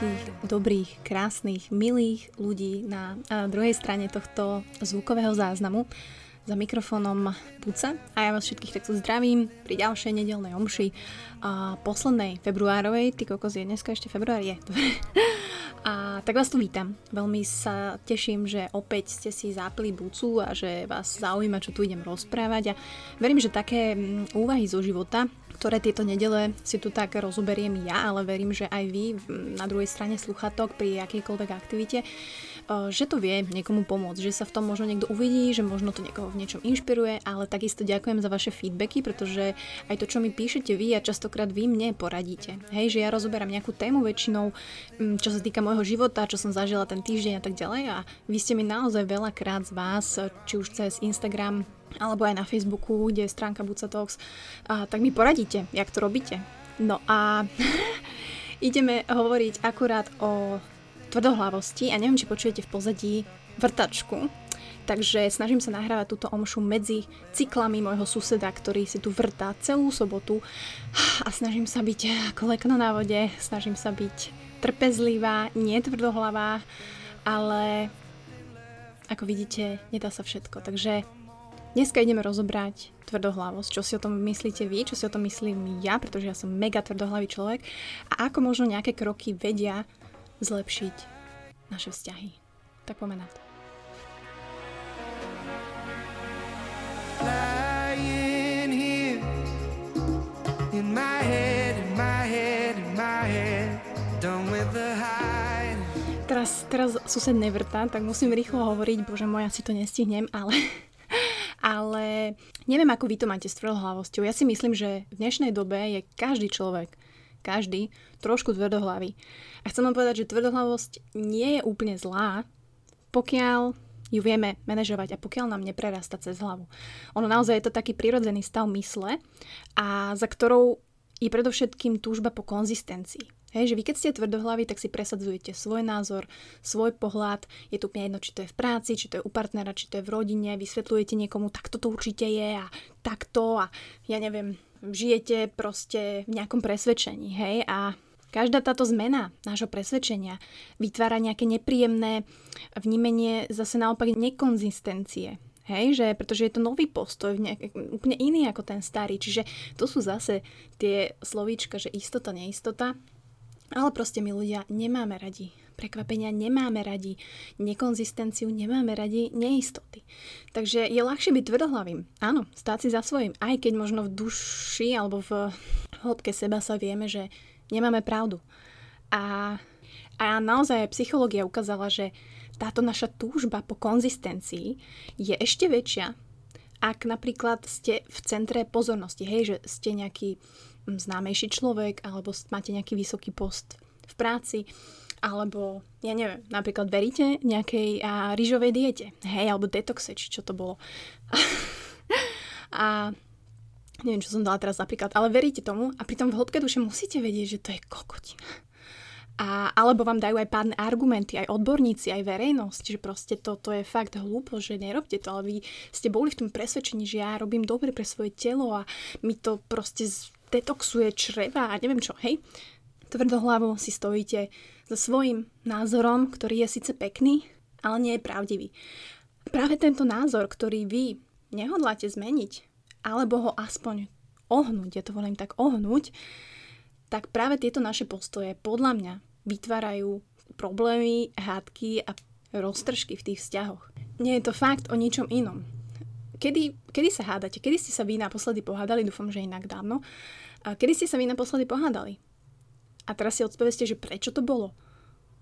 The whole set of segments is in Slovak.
Všetkých dobrých, krásnych, milých ľudí na druhej strane tohto zvukového záznamu za mikrofónom Puca a ja vás všetkých takto zdravím pri ďalšej nedelnej omši a poslednej februárovej, ty kokos je dneska ešte február je. a tak vás tu vítam. Veľmi sa teším, že opäť ste si zápli bucu a že vás zaujíma, čo tu idem rozprávať a verím, že také mm, úvahy zo života ktoré tieto nedele si tu tak rozoberiem ja, ale verím, že aj vy na druhej strane sluchatok pri akejkoľvek aktivite že to vie niekomu pomôcť, že sa v tom možno niekto uvidí, že možno to niekoho v niečom inšpiruje, ale takisto ďakujem za vaše feedbacky, pretože aj to, čo mi píšete vy a častokrát vy mne poradíte. Hej, že ja rozoberám nejakú tému väčšinou, čo sa týka môjho života, čo som zažila ten týždeň a tak ďalej a vy ste mi naozaj veľakrát z vás, či už cez Instagram alebo aj na Facebooku, kde je stránka Buca Talks, a, tak mi poradíte, jak to robíte. No a ideme hovoriť akurát o tvrdohlavosti a neviem, či počujete v pozadí vrtačku. Takže snažím sa nahrávať túto omšu medzi cyklami môjho suseda, ktorý si tu vrtá celú sobotu a snažím sa byť ako lekno na vode, snažím sa byť trpezlivá, nie tvrdohlavá, ale ako vidíte, nedá sa všetko. Takže dneska ideme rozobrať tvrdohlavosť, čo si o tom myslíte vy, čo si o tom myslím ja, pretože ja som mega tvrdohlavý človek. A ako možno nejaké kroky vedia zlepšiť naše vzťahy. Tak poďme na to. Teraz, teraz sused nevrta, tak musím rýchlo hovoriť, bože moja, si to nestihnem, ale ale neviem, ako vy to máte s tvrdohlavosťou. Ja si myslím, že v dnešnej dobe je každý človek každý, trošku tvrdohlavý. A chcem vám povedať, že tvrdohlavosť nie je úplne zlá, pokiaľ ju vieme manažovať a pokiaľ nám neprerasta cez hlavu. Ono naozaj je to taký prirodzený stav mysle a za ktorou je predovšetkým túžba po konzistencii. Hej, že vy keď ste tvrdohlaví, tak si presadzujete svoj názor, svoj pohľad, je tu úplne jedno, či to je v práci, či to je u partnera, či to je v rodine, vysvetľujete niekomu, takto to určite je a takto a ja neviem, žijete proste v nejakom presvedčení, hej, a Každá táto zmena nášho presvedčenia vytvára nejaké nepríjemné vnímenie zase naopak nekonzistencie. Hej, že, pretože je to nový postoj, nejak, úplne iný ako ten starý. Čiže to sú zase tie slovíčka, že istota, neistota. Ale proste my ľudia nemáme radi prekvapenia nemáme radi, nekonzistenciu nemáme radi, neistoty. Takže je ľahšie byť tvrdohlavým. Áno, stáť si za svojím, aj keď možno v duši alebo v hĺbke seba sa vieme, že nemáme pravdu. A, a naozaj psychológia ukázala, že táto naša túžba po konzistencii je ešte väčšia, ak napríklad ste v centre pozornosti, hej, že ste nejaký známejší človek alebo máte nejaký vysoký post v práci alebo, ja neviem, napríklad veríte nejakej a, rýžovej diete, hej, alebo detoxe, či čo to bolo. a neviem, čo som dala teraz napríklad, ale veríte tomu a pritom v hĺbke duše musíte vedieť, že to je kokotina. A, alebo vám dajú aj pádne argumenty, aj odborníci, aj verejnosť, že proste to, to je fakt hlúpo, že nerobte to, ale vy ste boli v tom presvedčení, že ja robím dobre pre svoje telo a mi to proste detoxuje čreva a neviem čo, hej. Tvrdohlavo si stojíte so svojím názorom, ktorý je síce pekný, ale nie je pravdivý. Práve tento názor, ktorý vy nehodláte zmeniť, alebo ho aspoň ohnúť, ja to volím tak ohnúť, tak práve tieto naše postoje podľa mňa vytvárajú problémy, hádky a roztržky v tých vzťahoch. Nie je to fakt o ničom inom. Kedy, kedy sa hádate? Kedy ste sa vy naposledy pohádali? Dúfam, že inak dávno. A kedy ste sa vy naposledy pohádali? A teraz si odpoveste, že prečo to bolo.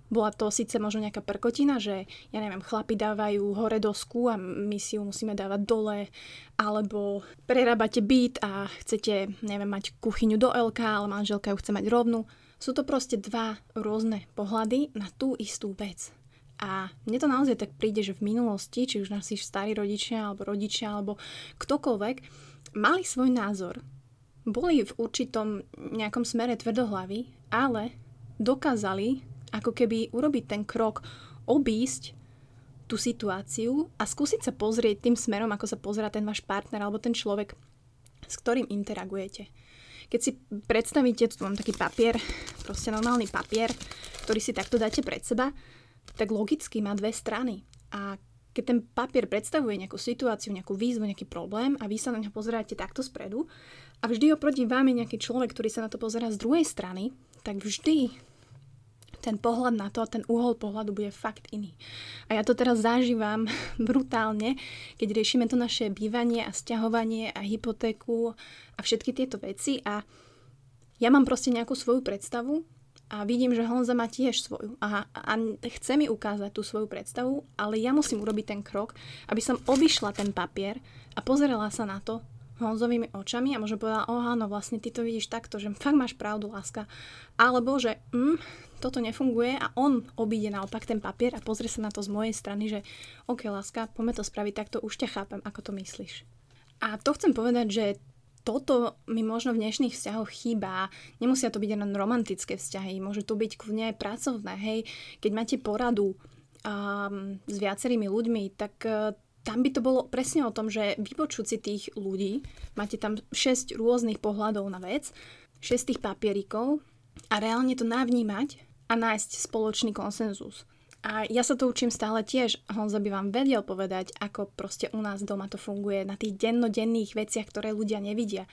Bola to síce možno nejaká prkotina, že, ja neviem, chlapi dávajú hore dosku a my si ju musíme dávať dole, alebo prerábate byt a chcete, neviem, mať kuchyňu do LK, ale manželka ju chce mať rovnú. Sú to proste dva rôzne pohľady na tú istú vec. A mne to naozaj tak príde, že v minulosti, či už naši starí rodičia, alebo rodičia, alebo ktokoľvek, mali svoj názor, boli v určitom nejakom smere tvrdohlavy, ale dokázali ako keby urobiť ten krok, obísť tú situáciu a skúsiť sa pozrieť tým smerom, ako sa pozera ten váš partner alebo ten človek, s ktorým interagujete. Keď si predstavíte, tu mám taký papier, proste normálny papier, ktorý si takto dáte pred seba, tak logicky má dve strany. A keď ten papier predstavuje nejakú situáciu, nejakú výzvu, nejaký problém a vy sa na ňo pozeráte takto spredu a vždy oproti vám je nejaký človek, ktorý sa na to pozerá z druhej strany, tak vždy ten pohľad na to a ten uhol pohľadu bude fakt iný. A ja to teraz zažívam brutálne, keď riešime to naše bývanie a sťahovanie a hypotéku a všetky tieto veci a ja mám proste nejakú svoju predstavu a vidím, že Honza má tiež svoju. A, a chce mi ukázať tú svoju predstavu, ale ja musím urobiť ten krok, aby som obišla ten papier a pozerala sa na to Honzovými očami a možno povedala, oh áno, vlastne ty to vidíš takto, že fakt máš pravdu, láska. Alebo, že mm, toto nefunguje a on obíde naopak ten papier a pozrie sa na to z mojej strany, že ok, láska, poďme to spraviť takto, už ťa chápem, ako to myslíš. A to chcem povedať, že toto mi možno v dnešných vzťahoch chýba. Nemusia to byť len romantické vzťahy, môže to byť kľudne aj pracovné. Hej, keď máte poradu um, s viacerými ľuďmi, tak uh, tam by to bolo presne o tom, že vypočuť si tých ľudí, máte tam 6 rôznych pohľadov na vec, 6 tých papierikov a reálne to navnímať a nájsť spoločný konsenzus. A ja sa to učím stále tiež. Honza by vám vedel povedať, ako proste u nás doma to funguje na tých dennodenných veciach, ktoré ľudia nevidia.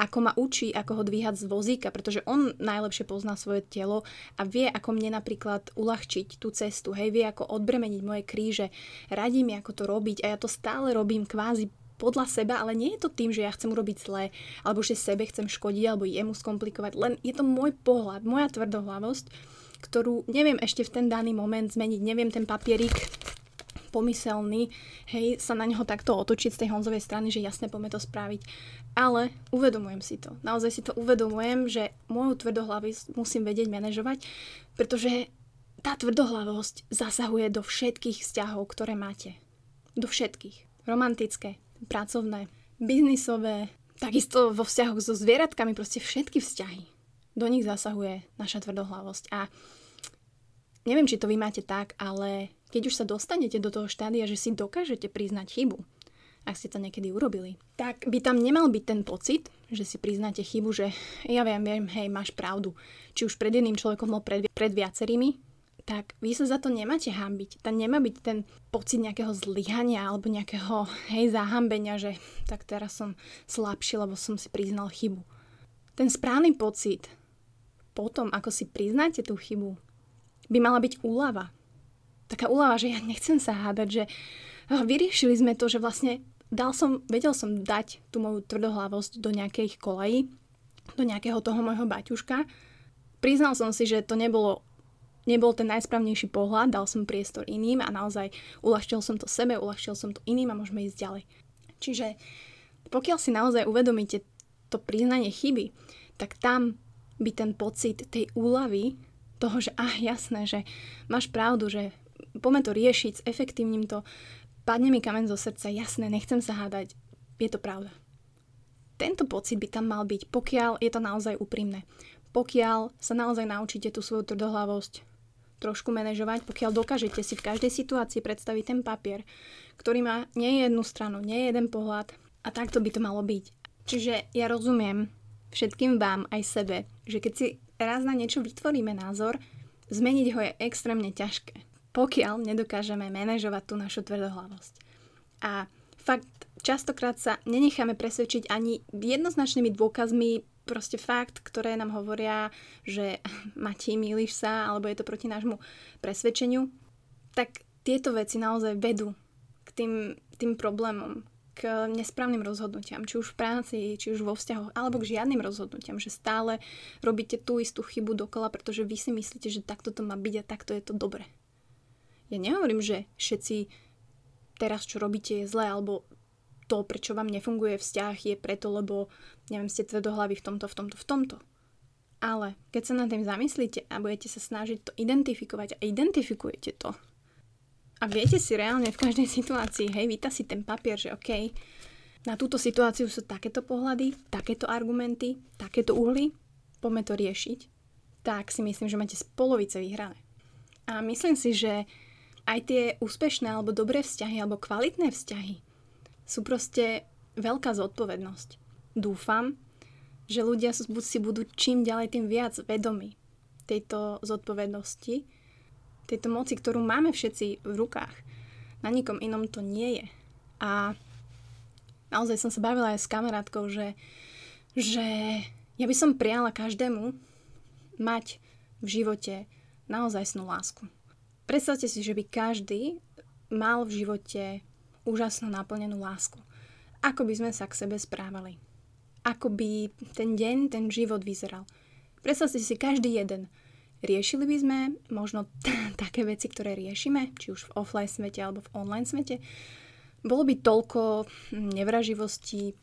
Ako ma učí, ako ho dvíhať z vozíka, pretože on najlepšie pozná svoje telo a vie, ako mne napríklad uľahčiť tú cestu. Hej, vie, ako odbremeniť moje kríže. Radí mi, ako to robiť a ja to stále robím kvázi podľa seba, ale nie je to tým, že ja chcem urobiť zlé, alebo že sebe chcem škodiť, alebo jemu skomplikovať, len je to môj pohľad, moja tvrdohlavosť, ktorú neviem ešte v ten daný moment zmeniť, neviem ten papierik pomyselný, hej, sa na neho takto otočiť z tej Honzovej strany, že jasne poďme to spraviť. Ale uvedomujem si to. Naozaj si to uvedomujem, že moju tvrdohlavosť musím vedieť manažovať, pretože tá tvrdohlavosť zasahuje do všetkých vzťahov, ktoré máte. Do všetkých. Romantické, pracovné, biznisové, takisto vo vzťahoch so zvieratkami, proste všetky vzťahy do nich zasahuje naša tvrdohlavosť. A neviem, či to vy máte tak, ale keď už sa dostanete do toho štádia, že si dokážete priznať chybu, ak ste to niekedy urobili, tak by tam nemal byť ten pocit, že si priznáte chybu, že ja viem, viem, hej, máš pravdu. Či už pred jedným človekom, no pred, pred viacerými, tak vy sa za to nemáte hambiť. Tam nemá byť ten pocit nejakého zlyhania alebo nejakého, hej, zahambenia, že tak teraz som slabší, lebo som si priznal chybu. Ten správny pocit potom, ako si priznáte tú chybu, by mala byť úlava. Taká úlava, že ja nechcem sa hádať, že vyriešili sme to, že vlastne dal som, vedel som dať tú moju tvrdohlavosť do nejakej koleji, do nejakého toho môjho baťuška. Priznal som si, že to nebolo nebol ten najsprávnejší pohľad, dal som priestor iným a naozaj uľahčil som to sebe, uľahčil som to iným a môžeme ísť ďalej. Čiže pokiaľ si naozaj uvedomíte to priznanie chyby, tak tam by ten pocit tej úlavy, toho, že ah, jasné, že máš pravdu, že poďme to riešiť, efektívnym to, padne mi kamen zo srdca, jasné, nechcem sa hádať, je to pravda. Tento pocit by tam mal byť, pokiaľ je to naozaj úprimné. Pokiaľ sa naozaj naučíte tú svoju tvrdohlavosť trošku manažovať, pokiaľ dokážete si v každej situácii predstaviť ten papier, ktorý má nie jednu stranu, nie jeden pohľad a takto by to malo byť. Čiže ja rozumiem, všetkým vám aj sebe, že keď si raz na niečo vytvoríme názor, zmeniť ho je extrémne ťažké, pokiaľ nedokážeme manažovať tú našu tvrdohlavosť. A fakt, častokrát sa nenecháme presvedčiť ani jednoznačnými dôkazmi, proste fakt, ktoré nám hovoria, že Mati, milíš sa, alebo je to proti nášmu presvedčeniu, tak tieto veci naozaj vedú k tým, tým problémom, k nesprávnym rozhodnutiam, či už v práci, či už vo vzťahoch, alebo k žiadnym rozhodnutiam, že stále robíte tú istú chybu dokola, pretože vy si myslíte, že takto to má byť a takto je to dobre. Ja nehovorím, že všetci teraz, čo robíte, je zlé, alebo to, prečo vám nefunguje vzťah, je preto, lebo, neviem, ste tvrdohlaví v tomto, v tomto, v tomto. Ale keď sa nad tým zamyslíte a budete sa snažiť to identifikovať a identifikujete to, a viete si reálne v každej situácii, hej, víta si ten papier, že OK, na túto situáciu sú takéto pohľady, takéto argumenty, takéto uhly, poďme to riešiť, tak si myslím, že máte z polovice vyhrané. A myslím si, že aj tie úspešné alebo dobré vzťahy alebo kvalitné vzťahy sú proste veľká zodpovednosť. Dúfam, že ľudia si budú čím ďalej tým viac vedomí tejto zodpovednosti, tejto moci, ktorú máme všetci v rukách. Na nikom inom to nie je. A naozaj som sa bavila aj s kamarátkou, že, že ja by som prijala každému mať v živote naozaj snú lásku. Predstavte si, že by každý mal v živote úžasnú naplnenú lásku. Ako by sme sa k sebe správali? Ako by ten deň, ten život vyzeral? Predstavte si každý jeden. Riešili by sme možno t- také veci, ktoré riešime, či už v offline svete alebo v online svete. Bolo by toľko nevraživostí,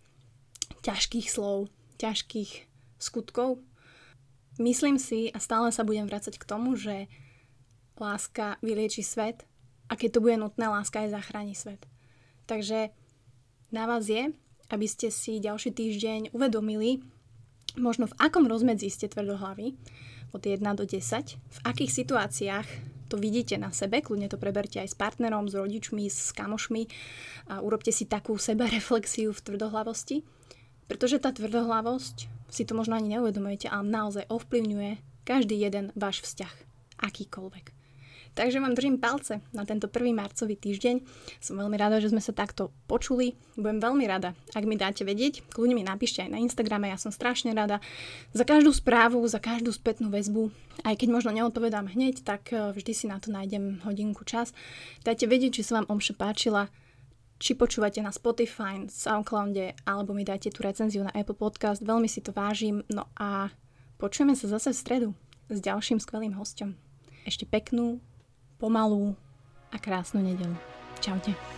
ťažkých slov, ťažkých skutkov. Myslím si a stále sa budem vrácať k tomu, že láska vylieči svet a keď to bude nutné, láska aj zachráni svet. Takže na vás je, aby ste si ďalší týždeň uvedomili, možno v akom rozmedzi ste tvrdohlaví, od 1 do 10, v akých situáciách to vidíte na sebe, kľudne to preberte aj s partnerom, s rodičmi, s kamošmi a urobte si takú sebareflexiu v tvrdohlavosti, pretože tá tvrdohlavosť, si to možno ani neuvedomujete, ale naozaj ovplyvňuje každý jeden váš vzťah, akýkoľvek. Takže vám držím palce na tento prvý marcový týždeň. Som veľmi rada, že sme sa takto počuli. Budem veľmi rada, ak mi dáte vedieť. Kľudne mi napíšte aj na Instagrame, ja som strašne rada za každú správu, za každú spätnú väzbu. Aj keď možno neodpovedám hneď, tak eh, vždy si na to nájdem hodinku čas. Dajte vedieť, či sa vám omša páčila či počúvate na Spotify, Soundcloude, alebo mi dajte tú recenziu na Apple Podcast. Veľmi si to vážim. No a počujeme sa zase v stredu s ďalším skvelým hostom. Ešte peknú pomalú a krásnu nedelu. Čaute.